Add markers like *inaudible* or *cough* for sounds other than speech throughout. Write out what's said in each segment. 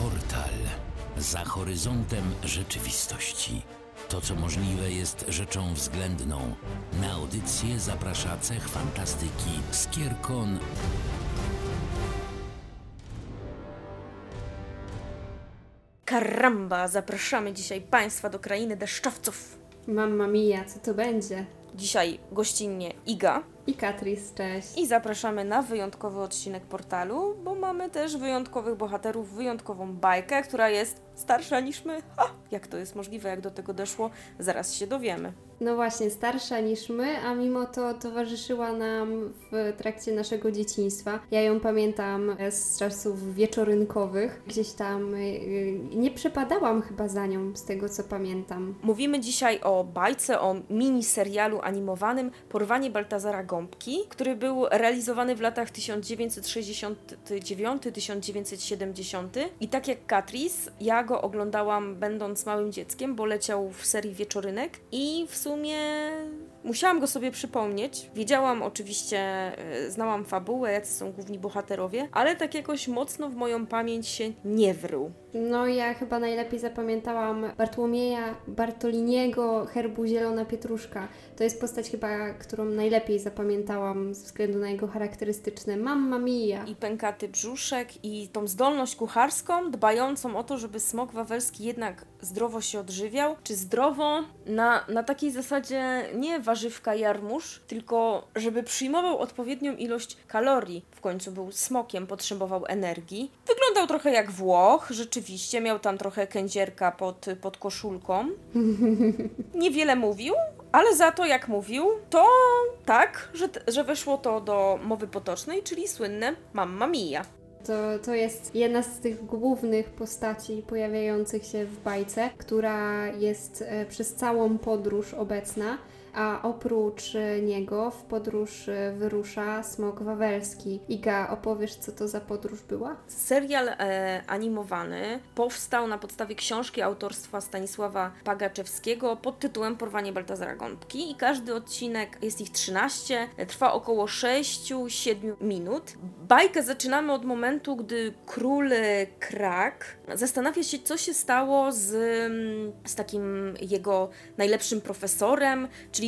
Portal. Za horyzontem rzeczywistości. To, co możliwe, jest rzeczą względną. Na audycję zaprasza cech fantastyki Skierkon Karamba, zapraszamy dzisiaj Państwa do krainy deszczowców. Mamma mia, co to będzie? Dzisiaj gościnnie Iga I Katris, cześć. i zapraszamy na wyjątkowy odcinek portalu, bo mamy też wyjątkowych bohaterów, wyjątkową bajkę, która jest starsza niż my. Ha! Jak to jest możliwe, jak do tego doszło, zaraz się dowiemy. No właśnie, starsza niż my, a mimo to towarzyszyła nam w trakcie naszego dzieciństwa. Ja ją pamiętam z czasów wieczorynkowych. Gdzieś tam y, y, nie przepadałam chyba za nią, z tego co pamiętam. Mówimy dzisiaj o bajce, o mini serialu animowanym Porwanie Baltazara Gąbki, który był realizowany w latach 1969-1970. I tak jak Katris, ja go oglądałam będąc małym dzieckiem, bo leciał w serii Wieczorynek i w sumie musiałam go sobie przypomnieć. Wiedziałam oczywiście, e, znałam fabułę, jacy są główni bohaterowie, ale tak jakoś mocno w moją pamięć się nie wrył. No ja chyba najlepiej zapamiętałam Bartłomieja Bartoliniego herbu Zielona Pietruszka. To jest postać chyba, którą najlepiej zapamiętałam ze względu na jego charakterystyczne Mamma mia. i pękaty brzuszek i tą zdolność kucharską, dbającą o to, żeby smok wawelski jednak zdrowo się odżywiał, czy zdrowo na, na takiej zasadzie nie warzywka jarmuż, tylko żeby przyjmował odpowiednią ilość kalorii. W końcu był smokiem, potrzebował energii. Wyglądał trochę jak Włoch, rzeczywiście, miał tam trochę kędzierka pod, pod koszulką. *laughs* Niewiele mówił, ale za to, jak mówił, to tak, że, że weszło to do mowy potocznej, czyli słynne Mamma Mia. To, to jest jedna z tych głównych postaci pojawiających się w bajce, która jest e, przez całą podróż obecna, a oprócz niego w podróż e, wyrusza Smok Wawelski. Iga, opowiesz, co to za podróż była? Serial e, animowany powstał na podstawie książki autorstwa Stanisława Pagaczewskiego pod tytułem Porwanie Baltazara Gąbki i każdy odcinek, jest ich 13, e, trwa około 6-7 minut. Bajkę zaczynamy od momentu, gdy król e, Krak zastanawia się, co się stało z, mm, z takim jego najlepszym profesorem, czyli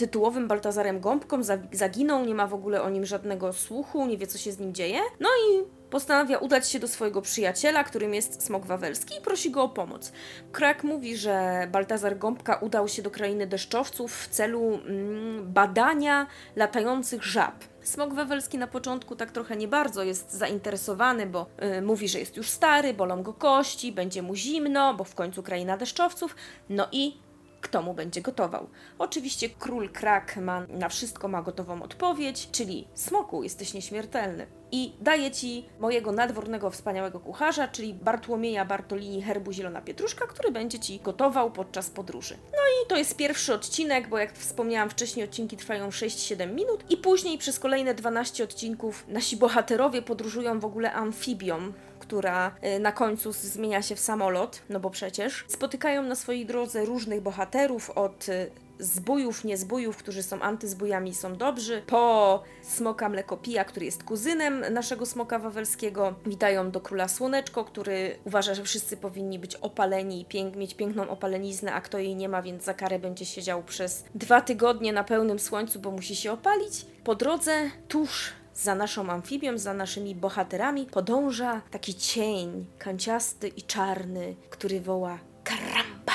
tytułowym Baltazarem Gąbką, za- zaginął, nie ma w ogóle o nim żadnego słuchu, nie wie co się z nim dzieje. No i postanawia udać się do swojego przyjaciela, którym jest Smok Wawelski i prosi go o pomoc. Krak mówi, że Baltazar Gąbka udał się do krainy deszczowców w celu mm, badania latających żab. Smok Wawelski na początku tak trochę nie bardzo jest zainteresowany, bo y, mówi, że jest już stary, bolą go kości, będzie mu zimno, bo w końcu kraina deszczowców. No i kto mu będzie gotował. Oczywiście król Krak ma na wszystko ma gotową odpowiedź, czyli smoku, jesteś nieśmiertelny. I daję ci mojego nadwornego wspaniałego kucharza, czyli Bartłomieja Bartolini Herbu Zielona Pietruszka, który będzie ci gotował podczas podróży. No i to jest pierwszy odcinek, bo jak wspomniałam wcześniej, odcinki trwają 6-7 minut i później przez kolejne 12 odcinków nasi bohaterowie podróżują w ogóle amfibią, która y, na końcu zmienia się w samolot, no bo przecież spotykają na swojej drodze różnych bohaterów od y, zbójów, niezbójów, którzy są antyzbójami, są dobrzy, po smoka mlekopija, który jest kuzynem naszego smoka wawelskiego. Witają do króla Słoneczko, który uważa, że wszyscy powinni być opaleni i mieć piękną opaleniznę, a kto jej nie ma, więc za karę będzie siedział przez dwa tygodnie na pełnym słońcu, bo musi się opalić. Po drodze tuż za naszą amfibią, za naszymi bohaterami podąża taki cień kanciasty i czarny, który woła karamba.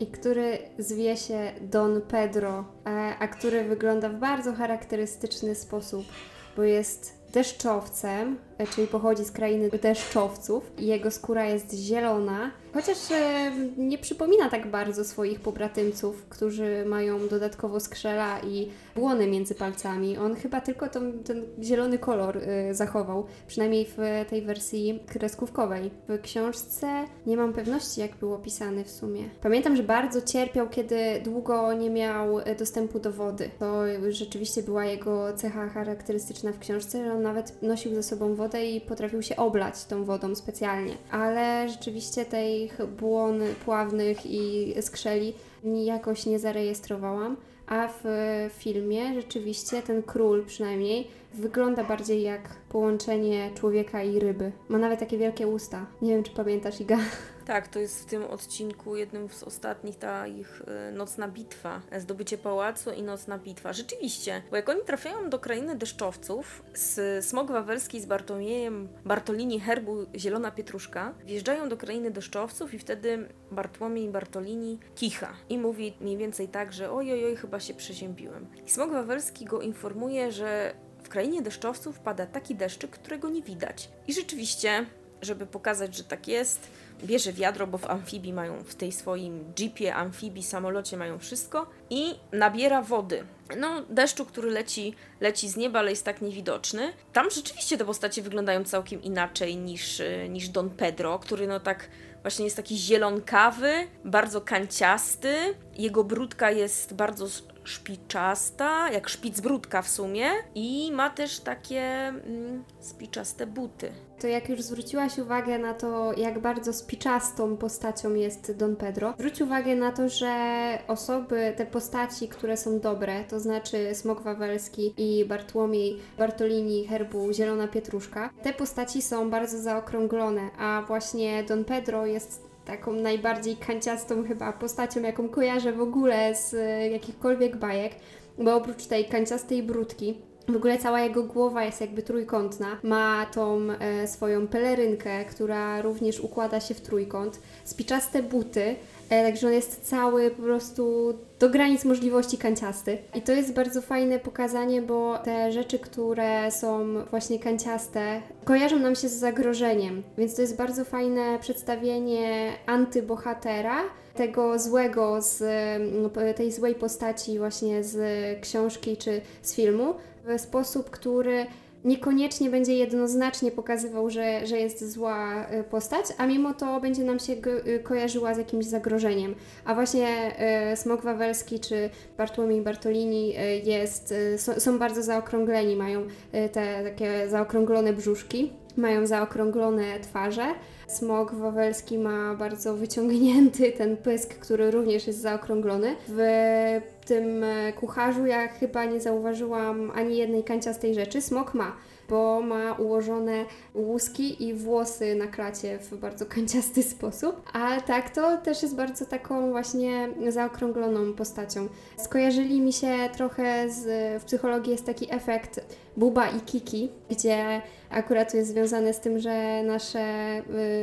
I który zwie się Don Pedro, e, a który wygląda w bardzo charakterystyczny sposób, bo jest deszczowcem, czyli pochodzi z krainy deszczowców jego skóra jest zielona, chociaż e, nie przypomina tak bardzo swoich pobratymców, którzy mają dodatkowo skrzela i błony między palcami. On chyba tylko tą, ten zielony kolor e, zachował, przynajmniej w tej wersji kreskówkowej. W książce nie mam pewności, jak był opisany w sumie. Pamiętam, że bardzo cierpiał, kiedy długo nie miał e, dostępu do wody. To rzeczywiście była jego cecha charakterystyczna w książce, że on nawet nosił ze sobą wodę i potrafił się oblać tą wodą specjalnie. Ale rzeczywiście tych błon pławnych i skrzeli jakoś nie zarejestrowałam. A w filmie rzeczywiście ten król przynajmniej Wygląda bardziej jak połączenie człowieka i ryby. Ma nawet takie wielkie usta. Nie wiem, czy pamiętasz, Iga. Tak, to jest w tym odcinku jednym z ostatnich ta ich e, nocna bitwa, zdobycie pałacu i nocna bitwa. Rzeczywiście, bo jak oni trafiają do krainy deszczowców z Smog Wawelski z Bartłomiejem Bartolini herbu Zielona Pietruszka, wjeżdżają do krainy deszczowców i wtedy Bartłomiej Bartolini kicha i mówi mniej więcej tak, że oj, oj, oj chyba się przeziębiłem. I Smog Wawelski go informuje, że w krainie deszczowców pada taki deszczyk, którego nie widać. I rzeczywiście, żeby pokazać, że tak jest, bierze wiadro, bo w amfibii mają, w tej swoim jeepie, amfibii, samolocie mają wszystko i nabiera wody. No, deszczu, który leci, leci z nieba, ale jest tak niewidoczny. Tam rzeczywiście te postacie wyglądają całkiem inaczej niż, y, niż Don Pedro, który no tak właśnie jest taki zielonkawy, bardzo kanciasty. Jego brudka jest bardzo szpiczasta, jak szpic brudka w sumie i ma też takie mm, spiczaste buty. To jak już zwróciłaś uwagę na to, jak bardzo spiczastą postacią jest Don Pedro, zwróć uwagę na to, że osoby, te postaci, które są dobre, to znaczy Smok Wawelski i Bartłomiej Bartolini herbu Zielona Pietruszka, te postaci są bardzo zaokrąglone, a właśnie Don Pedro jest taką najbardziej kanciastą chyba postacią, jaką kojarzę w ogóle z e, jakichkolwiek bajek, bo oprócz tej kanciastej brudki, w ogóle cała jego głowa jest jakby trójkątna. Ma tą e, swoją pelerynkę, która również układa się w trójkąt. Spiczaste buty, także on jest cały po prostu do granic możliwości kanciasty. I to jest bardzo fajne pokazanie, bo te rzeczy, które są właśnie kanciaste, kojarzą nam się z zagrożeniem. Więc to jest bardzo fajne przedstawienie antybohatera, tego złego, z no, tej złej postaci właśnie z książki czy z filmu, w sposób, który niekoniecznie będzie jednoznacznie pokazywał, że, że jest zła y, postać, a mimo to będzie nam się y, kojarzyła z jakimś zagrożeniem. A właśnie y, Smok Wawelski czy Bartłomiej Bartolini jest, są bardzo zaokrągleni, mają te takie zaokrąglone brzuszki, mają zaokrąglone twarze. Smok wawelski ma bardzo wyciągnięty ten pysk, który również jest zaokrąglony. W tym kucharzu ja chyba nie zauważyłam ani jednej kanciastej rzeczy. Smok ma bo ma ułożone łuski i włosy na klacie w bardzo kanciasty sposób. A tak to też jest bardzo taką właśnie zaokrągloną postacią. Skojarzyli mi się trochę z, w psychologii jest taki efekt Buba i Kiki, gdzie akurat to jest związane z tym, że nasze,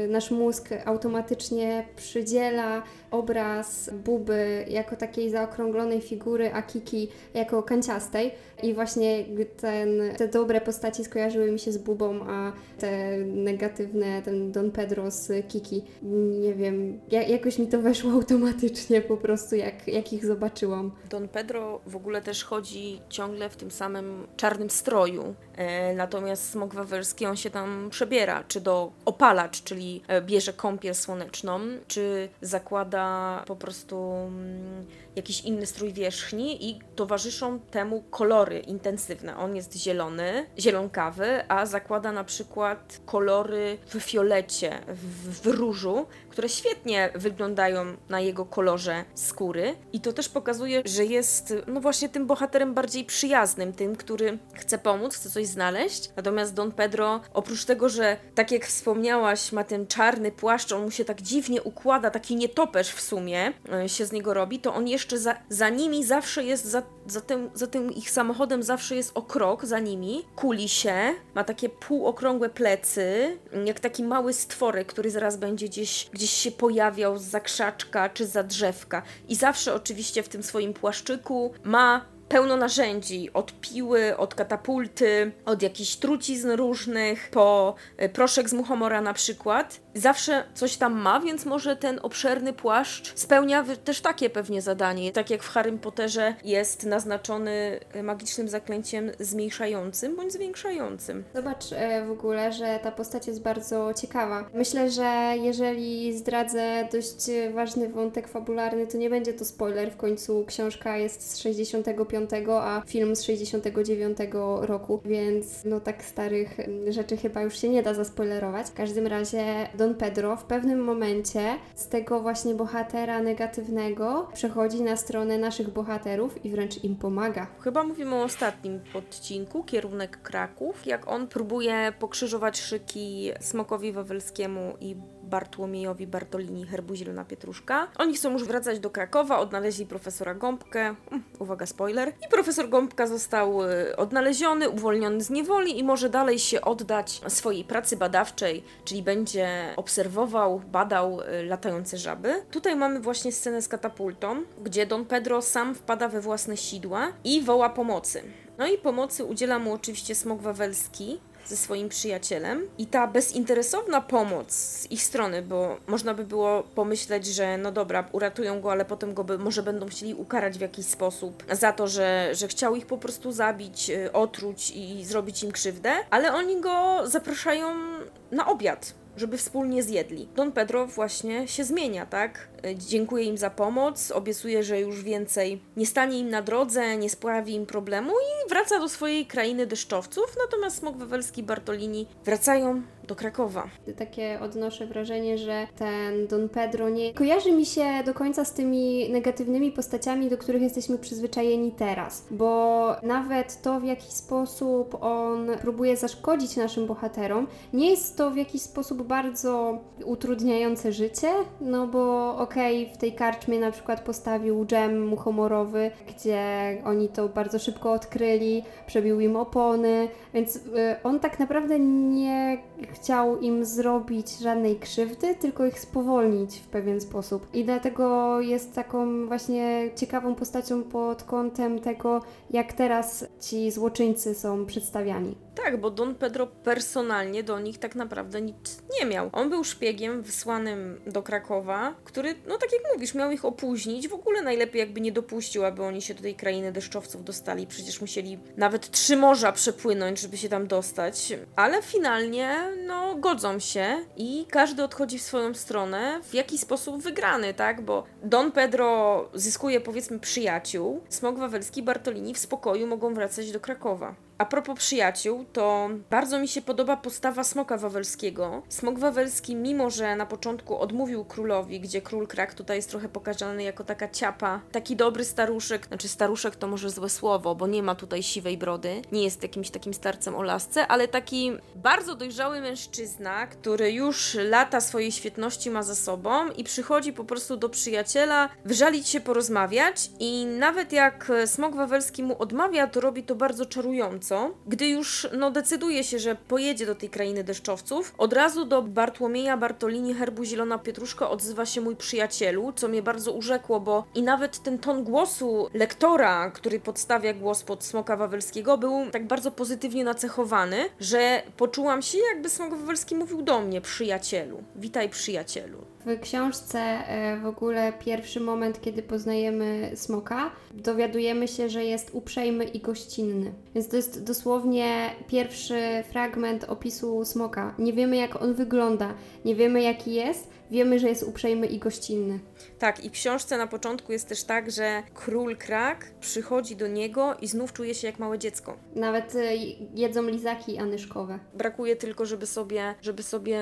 y, nasz mózg automatycznie przydziela obraz Buby jako takiej zaokrąglonej figury, a Kiki jako kanciastej. I właśnie ten, te dobre postaci skojarzyły mi się z Bubą, a te negatywne, ten Don Pedro z Kiki, nie wiem, jakoś mi to weszło automatycznie po prostu, jak, jak ich zobaczyłam. Don Pedro w ogóle też chodzi ciągle w tym samym czarnym stroju, e, natomiast Smok Wawerski, on się tam przebiera, czy do opalacz, czyli e, bierze kąpiel słoneczną, czy zakłada po prostu... Mm, jakiś inny strój wierzchni i towarzyszą temu kolory intensywne. On jest zielony, zielonkawy, a zakłada na przykład kolory w fiolecie, w, w różu, które świetnie wyglądają na jego kolorze skóry. I to też pokazuje, że jest, no właśnie, tym bohaterem bardziej przyjaznym, tym, który chce pomóc, chce coś znaleźć. Natomiast Don Pedro, oprócz tego, że tak jak wspomniałaś, ma ten czarny płaszcz, on mu się tak dziwnie układa, taki nietoperz w sumie e, się z niego robi, to on jeszcze za, za nimi zawsze jest, za, za, tym, za tym ich samochodem zawsze jest o krok za nimi, kuli się, ma takie półokrągłe plecy, jak taki mały stworek, który zaraz będzie gdzieś, gdzieś się pojawiał za krzaczka czy za drzewka. I zawsze oczywiście w tym swoim płaszczyku ma pełno narzędzi, od piły, od katapulty, od jakichś trucizn różnych, po e, proszek z muchomora na przykład. Zawsze coś tam ma, więc może ten obszerny płaszcz spełnia też takie pewnie zadanie. Tak jak w Harrym Potterze jest naznaczony e, magicznym zaklęciem zmniejszającym bądź zwiększającym. Zobacz e, w ogóle, że ta postać jest bardzo ciekawa. Myślę, że jeżeli zdradzę dość ważny wątek fabularny, to nie będzie to spoiler. W końcu książka jest z 65 69, a film z 69 roku, więc no tak starych mm, rzeczy chyba już się nie da zaspoilerować. W każdym razie Don Pedro w pewnym momencie z tego właśnie bohatera negatywnego przechodzi na stronę naszych bohaterów i wręcz im pomaga. Chyba mówimy o ostatnim odcinku, kierunek Kraków, jak on próbuje pokrzyżować szyki Smokowi Wawelskiemu i Bartłomiejowi Bartolini herbu Zielona Pietruszka. Oni chcą już wracać do Krakowa, odnaleźli profesora Gąbkę, mm, uwaga spoiler, i profesor Gąbka został y, odnaleziony, uwolniony z niewoli i może dalej się oddać swojej pracy badawczej, czyli będzie obserwował, badał y, latające żaby. Tutaj mamy właśnie scenę z katapultą, gdzie Don Pedro sam wpada we własne sidła i woła pomocy. No i pomocy udziela mu oczywiście Smok Wawelski, ze swoim przyjacielem i ta bezinteresowna pomoc z ich strony, bo można by było pomyśleć, że no dobra, uratują go, ale potem go by, może będą chcieli ukarać w jakiś sposób za to, że, że chciał ich po prostu zabić, y, otruć i zrobić im krzywdę, ale oni go zapraszają na obiad żeby wspólnie zjedli. Don Pedro właśnie się zmienia, tak? Dziękuję im za pomoc, obiecuje, że już więcej nie stanie im na drodze, nie sprawi im problemu i wraca do swojej krainy deszczowców, natomiast Smok Wawelski i Bartolini wracają do Krakowa. Takie odnoszę wrażenie, że ten Don Pedro nie kojarzy mi się do końca z tymi negatywnymi postaciami, do których jesteśmy przyzwyczajeni teraz, bo nawet to, w jaki sposób on próbuje zaszkodzić naszym bohaterom, nie jest to w jakiś sposób bardzo utrudniające życie, no bo okej, w tej karczmie na przykład postawił dżem muchomorowy, gdzie oni to bardzo szybko odkryli, przebił im opony, więc y, on tak naprawdę nie chciał im zrobić żadnej krzywdy, tylko ich spowolnić w pewien sposób. I dlatego jest taką właśnie ciekawą postacią pod kątem tego, jak teraz ci złoczyńcy są przedstawiani. Tak, bo Don Pedro personalnie do nich tak naprawdę nic nie miał. On był szpiegiem wysłanym do Krakowa, który, no tak jak mówisz, miał ich opóźnić. W ogóle najlepiej jakby nie dopuścił, aby oni się do tej krainy deszczowców dostali. Przecież musieli nawet trzy morza przepłynąć, żeby się tam dostać. Ale finalnie, no, godzą się i każdy odchodzi w swoją stronę w jakiś sposób wygrany, tak? Bo Don Pedro zyskuje powiedzmy przyjaciół, Smok Wawelski i Bartolini w spokoju mogą wracać do Krakowa. A propos przyjaciół, to bardzo mi się podoba postawa Smoka Wawelskiego. Smok Wawelski, mimo że na początku odmówił królowi, gdzie król Krak tutaj jest trochę pokazany jako taka ciapa, taki dobry staruszek, znaczy staruszek to może złe słowo, bo nie ma tutaj siwej brody, nie jest jakimś takim starcem o lasce, ale taki bardzo dojrzały mężczyzna, który już lata swojej świetności ma za sobą i przychodzi po prostu do przyjaciela, wyżalić się, porozmawiać i nawet jak Smok Wawelski mu odmawia, to robi to bardzo czarująco. Gdy już no, decyduje się, że pojedzie do tej krainy deszczowców, od razu do Bartłomieja Bartolini herbu Zielona Pietruszka odzywa się mój przyjacielu, co mnie bardzo urzekło, bo i nawet ten ton głosu lektora, który podstawia głos pod Smoka Wawelskiego, był tak bardzo pozytywnie nacechowany, że poczułam się, jakby Smok Wawelski mówił do mnie, przyjacielu. Witaj, przyjacielu. W książce e, w ogóle pierwszy moment, kiedy poznajemy smoka, dowiadujemy się, że jest uprzejmy i gościnny. Więc to jest dosłownie pierwszy fragment opisu smoka. Nie wiemy, jak on wygląda, nie wiemy, jaki jest, wiemy, że jest uprzejmy i gościnny. Tak, i w książce na początku jest też tak, że król Krak przychodzi do niego i znów czuje się jak małe dziecko. Nawet e, jedzą lizaki anyszkowe. Brakuje tylko, żeby sobie, żeby sobie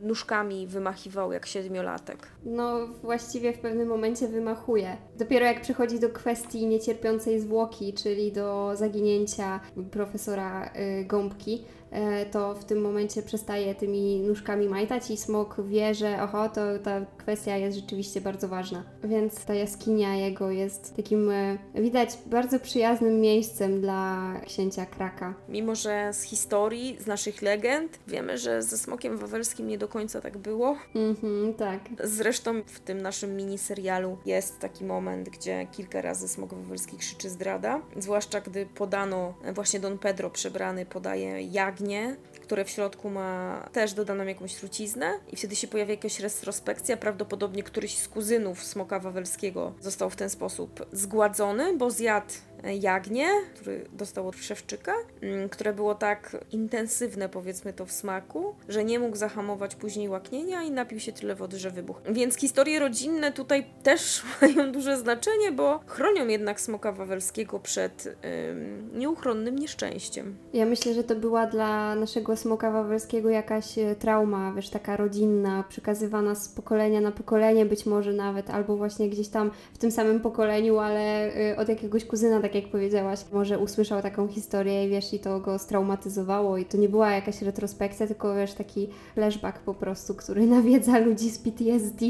nóżkami wymachiwał jak siedmiolatek. No, właściwie w pewnym momencie wymachuje. Dopiero jak przychodzi do kwestii niecierpiącej zwłoki, czyli do zaginięcia profesora y, Gąbki, e, to w tym momencie przestaje tymi nóżkami majtać i smok wie, że oho, to ta kwestia jest rzeczywiście bardzo ważna. Więc ta jaskinia jego jest takim, e, widać, bardzo przyjaznym miejscem dla księcia Kraka. Mimo, że z historii, z naszych legend wiemy, że ze Smokiem Wawelskim nie do końca tak było. Mhm, tak. Zresztą w tym naszym miniserialu jest taki moment, gdzie kilka razy Smok Wawelski krzyczy zdrada. Zwłaszcza gdy podano, właśnie Don Pedro przebrany podaje jagnię, które w środku ma też dodaną jakąś truciznę i wtedy się pojawia jakaś retrospekcja. Prawdopodobnie któryś z kuzynów Smoka Wawelskiego został w ten sposób zgładzony, bo zjadł jagnię, który dostał od Szewczyka, mm, które było tak intensywne, powiedzmy to w smaku, że nie mógł zahamować później łaknienia i napił się tyle wody, że wybuchł. Więc historie rodzinne tutaj też *laughs* mają duże znaczenie, bo chronią jednak smoka wawelskiego przed ym, nieuchronnym nieszczęściem. Ja myślę, że to była dla naszego smoka wawelskiego jakaś e, trauma, wiesz, taka rodzinna, przekazywana z pokolenia na pokolenie, być może nawet, albo właśnie gdzieś tam w tym samym pokoleniu, ale y, od jakiegoś kuzyna, tak jak powiedziałaś, może usłyszał taką historię i wiesz, i to go straumatyzowało i to nie była jakaś retrospekcja, tylko wiesz, taki flashback po prostu, który *laughs* nawiedza ludzi z PTSD.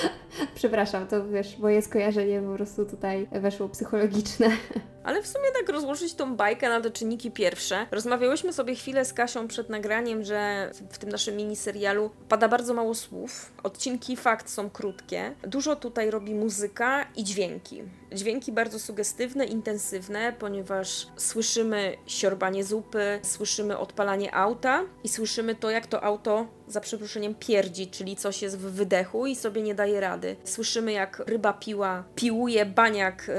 *laughs* Przepraszam, to wiesz, moje skojarzenie po prostu tutaj weszło psychologiczne. *laughs* Ale w sumie tak rozłożyć tą bajkę na te czynniki pierwsze. Rozmawiałyśmy sobie chwilę z Kasią przed nagraniem, że w tym naszym miniserialu pada bardzo mało słów. Odcinki fakt są krótkie. Dużo tutaj robi muzyka i dźwięki. Dźwięki bardzo sugestywne, intensywne, ponieważ słyszymy siorbanie zupy, słyszymy odpalanie auta i słyszymy to, jak to auto za przeproszeniem pierdzi, czyli coś jest w wydechu i sobie nie daje rady. Słyszymy, jak ryba piła piłuje baniak e,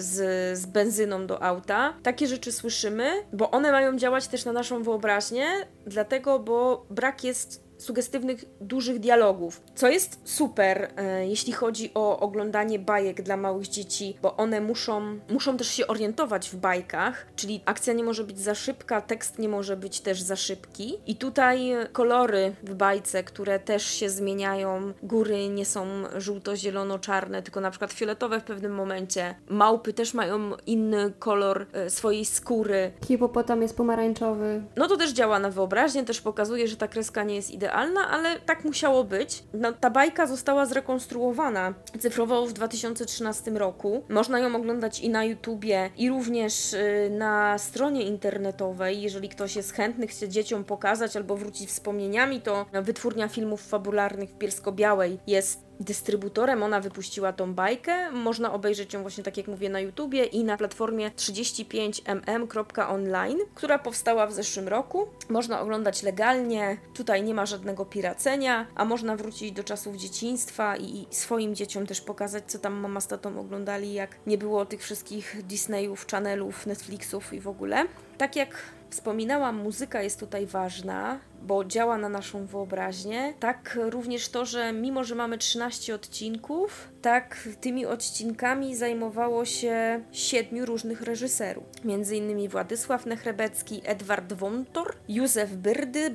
z, z benzyną do auta. Takie rzeczy słyszymy, bo one mają działać też na naszą wyobraźnię, dlatego, bo brak jest sugestywnych, dużych dialogów, co jest super, e, jeśli chodzi o oglądanie bajek dla małych dzieci, bo one muszą, muszą też się orientować w bajkach, czyli akcja nie może być za szybka, tekst nie może być też za szybki. I tutaj kolory w bajce, które też się zmieniają, góry nie są żółto-zielono-czarne, tylko na przykład fioletowe w pewnym momencie. Małpy też mają inny kolor e, swojej skóry. Hipopotam jest pomarańczowy. No to też działa na wyobraźnię, też pokazuje, że ta kreska nie jest idealna, ale tak musiało być. No, ta bajka została zrekonstruowana cyfrowo w 2013 roku. Można ją oglądać i na YouTubie, i również y, na stronie internetowej. Jeżeli ktoś jest chętny, chce dzieciom pokazać albo wrócić wspomnieniami, to wytwórnia filmów fabularnych w Bielsko-Białej jest dystrybutorem. Ona wypuściła tą bajkę. Można obejrzeć ją właśnie tak jak mówię na YouTubie i na platformie 35mm.online, która powstała w zeszłym roku. Można oglądać legalnie. Tutaj nie ma żadnego piracenia, a można wrócić do czasów dzieciństwa i swoim dzieciom też pokazać, co tam mama z tatą oglądali, jak nie było tych wszystkich Disneyów, Channelów, Netflixów i w ogóle. Tak jak wspominałam, muzyka jest tutaj ważna, bo działa na naszą wyobraźnię. Tak również to, że mimo, że mamy 13 odcinków, tak tymi odcinkami zajmowało się siedmiu różnych reżyserów. Między innymi Władysław Nechrebecki, Edward Wontor, Józef Byrdy,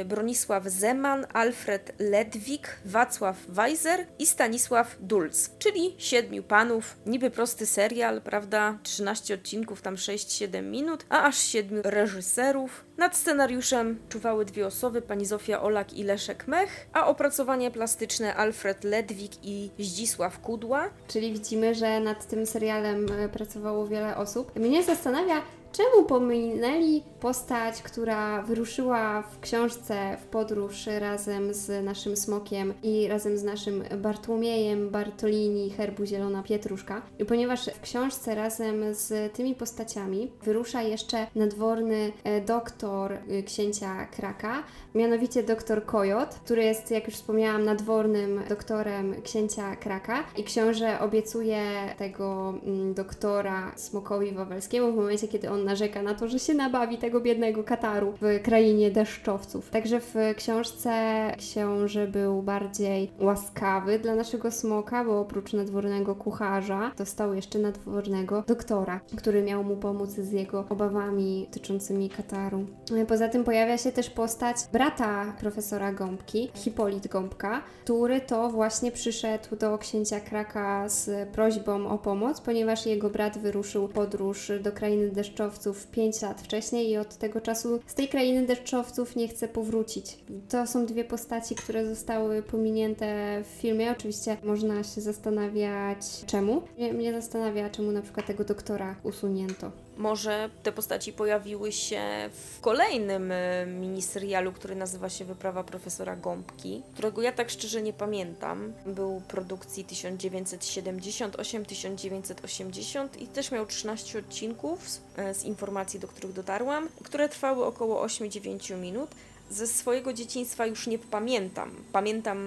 y, Bronisław Zeman, Alfred Ledwik, Wacław Weiser i Stanisław Dulc, czyli siedmiu panów. Niby prosty serial, prawda? 13 odcinków, tam 6-7 minut, a aż siedmiu reżyserów. Nad scenariuszem czuwały dwie osoby, pani Zofia Olak i Leszek Mech, a opracowanie plastyczne Alfred Ledwik i Zdzisław Kudła. Czyli widzimy, że nad tym serialem e, pracowało wiele osób. Mnie zastanawia, czemu pominęli postać, która wyruszyła w książce w podróż razem z naszym smokiem i razem z naszym Bartłomiejem Bartolini herbu Zielona Pietruszka. Ponieważ w książce razem z tymi postaciami wyrusza jeszcze nadworny e, doktor e, księcia Kraka, mianowicie doktor Kojot, który jest, jak już wspomniałam, nadwornym doktorem księcia Kraka i książę obiecuje tego mm, doktora smokowi wawelskiemu w momencie, kiedy on narzeka na to, że się nabawi tego biednego Kataru w krainie deszczowców. Także w książce książę był bardziej łaskawy dla naszego smoka, bo oprócz nadwornego kucharza dostał jeszcze nadwornego doktora, który miał mu pomóc z jego obawami dotyczącymi Kataru. Poza tym pojawia się też postać brata profesora Gąbki, Hipolit Gąbka, który to właśnie przyszedł do księcia Kraka z prośbą o pomoc, ponieważ jego brat wyruszył podróż do krainy deszczowców 5 lat wcześniej i od tego czasu z tej krainy deszczowców nie chce powrócić. To są dwie postaci, które zostały pominięte w filmie. Oczywiście można się zastanawiać czemu. Mnie, mnie zastanawia, czemu na przykład tego doktora usunięto. Może te postaci pojawiły się w kolejnym e, miniserialu, który nazywa się Wyprawa profesora Gąbki, którego ja tak szczerze nie pamiętam. Był produkcji 1978-1980 i też miał 13 odcinków z, e, z informacji, do których dotarłam, które trwały około 8-9 minut. Ze swojego dzieciństwa już nie pamiętam. Pamiętam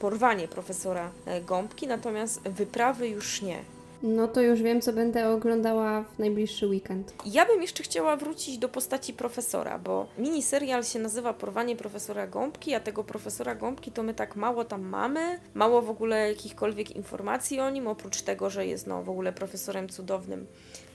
porwanie profesora e, Gąbki, natomiast wyprawy już nie. No to już wiem, co będę oglądała w najbliższy weekend. Ja bym jeszcze chciała wrócić do postaci profesora, bo miniserial się nazywa Porwanie profesora Gąbki, a tego profesora Gąbki to my tak mało tam mamy, mało w ogóle jakichkolwiek informacji o nim, oprócz tego, że jest no w ogóle profesorem cudownym,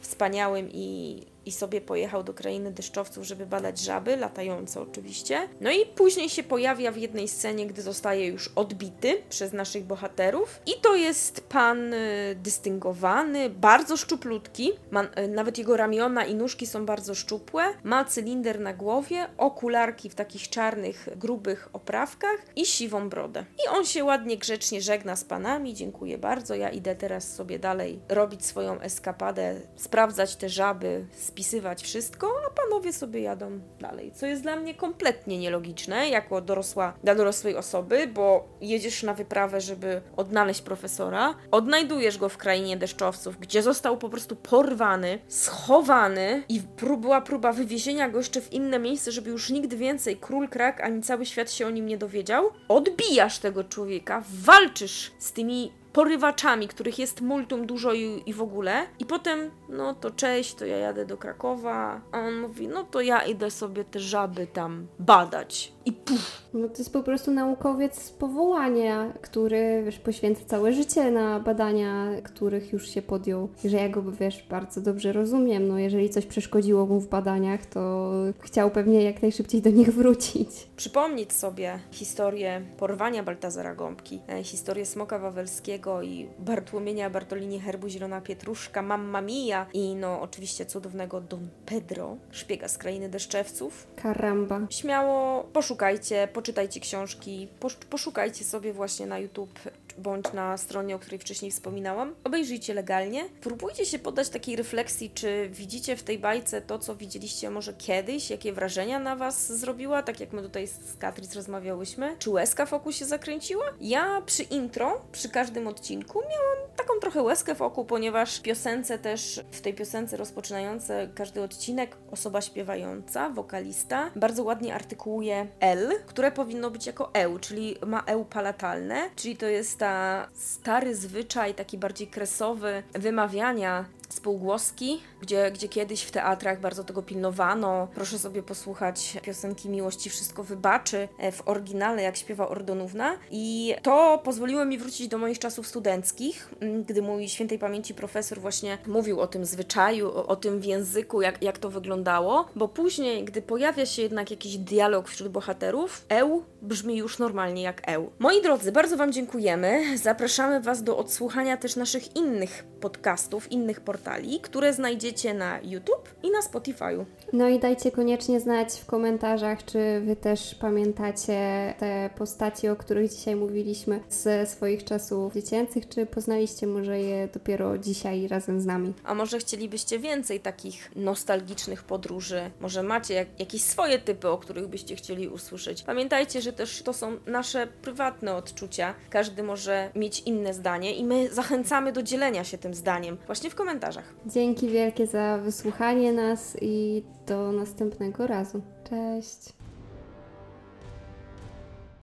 wspaniałym i, i sobie pojechał do krainy deszczowców, żeby badać żaby, latające oczywiście. No i później się pojawia w jednej scenie, gdy zostaje już odbity przez naszych bohaterów. I to jest pan y, dystyngowany, bardzo szczuplutki, ma, y, nawet jego ramiona i nóżki są bardzo szczupłe, ma cylinder na głowie, okularki w takich czarnych, grubych oprawkach i siwą brodę. I on się ładnie, grzecznie żegna z panami, dziękuję bardzo, ja idę teraz sobie dalej robić swoją eskapadę, sprawdzać te żaby, spisywać wszystko, a panowie sobie jadą dalej. Co jest dla mnie kompletnie nielogiczne, jako dorosła, dla dorosłej osoby, bo jedziesz na wyprawę, żeby odnaleźć profesora, odnajdujesz go w krainie deszczowców, gdzie został po prostu porwany, schowany i pró- była próba wywiezienia go jeszcze w inne miejsce, żeby już nigdy więcej król krak ani cały świat się o nim nie dowiedział. Odbijasz tego człowieka, walczysz z tymi porywaczami, których jest multum dużo i, i w ogóle. I potem, no to cześć, to ja jadę do Krakowa. A on mówi, no to ja idę sobie te żaby tam badać. I puf, No to jest po prostu naukowiec z powołania, który wiesz, poświęca całe życie na badania, których już się podjął. Że ja go wiesz, bardzo dobrze rozumiem. No jeżeli coś przeszkodziło mu w badaniach, to chciał pewnie jak najszybciej do nich wrócić. przypomnieć sobie historię porwania Baltazara Gąbki, e, historię Smoka Wawelskiego i Bartłomienia Bartolini Herbu Zielona Pietruszka, Mamma Mia i no oczywiście cudownego Don Pedro, szpiega z krainy deszczewców. Karamba. Śmiało poszukajcie, poczytajcie książki, posz, poszukajcie sobie właśnie na YouTube bądź na stronie, o której wcześniej wspominałam. Obejrzyjcie legalnie. Próbujcie się poddać takiej refleksji, czy widzicie w tej bajce to, co widzieliście może kiedyś, jakie wrażenia na Was zrobiła, tak jak my tutaj z Katric rozmawiałyśmy. Czy łezka wokół się zakręciła? Ja przy intro, przy każdym odcinku miałam taką trochę łezkę w oku, ponieważ w piosence też, w tej piosence rozpoczynające każdy odcinek, osoba śpiewająca, wokalista, bardzo ładnie artykułuje L, które powinno być jako eł, czyli ma eł palatalne, czyli to jest ta stary zwyczaj, taki bardziej kresowy, wymawiania spółgłoski, gdzie, gdzie kiedyś w teatrach bardzo tego pilnowano. Proszę sobie posłuchać piosenki Miłości Wszystko Wybaczy e, w oryginale, jak śpiewa Ordonówna. I to pozwoliło mi wrócić do moich czasów studenckich, m, gdy mój świętej pamięci profesor właśnie mówił o tym zwyczaju, o, o tym w języku, jak, jak to wyglądało, bo później, gdy pojawia się jednak jakiś dialog wśród bohaterów, eł brzmi już normalnie jak eł. Moi drodzy, bardzo Wam dziękujemy. Zapraszamy Was do odsłuchania też naszych innych podcastów, innych portali, które znajdziecie na YouTube i na Spotify'u. No i dajcie koniecznie znać w komentarzach, czy Wy też pamiętacie te postaci, o których dzisiaj mówiliśmy ze swoich czasów dziecięcych, czy poznaliście może je dopiero dzisiaj razem z nami. A może chcielibyście więcej takich nostalgicznych podróży? Może macie jak, jakieś swoje typy, o których byście chcieli usłyszeć? Pamiętajcie, że też to są nasze prywatne odczucia. Każdy może mieć inne zdanie i my zachęcamy do dzielenia się tym zdaniem właśnie w komentarzach. Dzięki wielkie za wysłuchanie nas i do następnego razu. Cześć!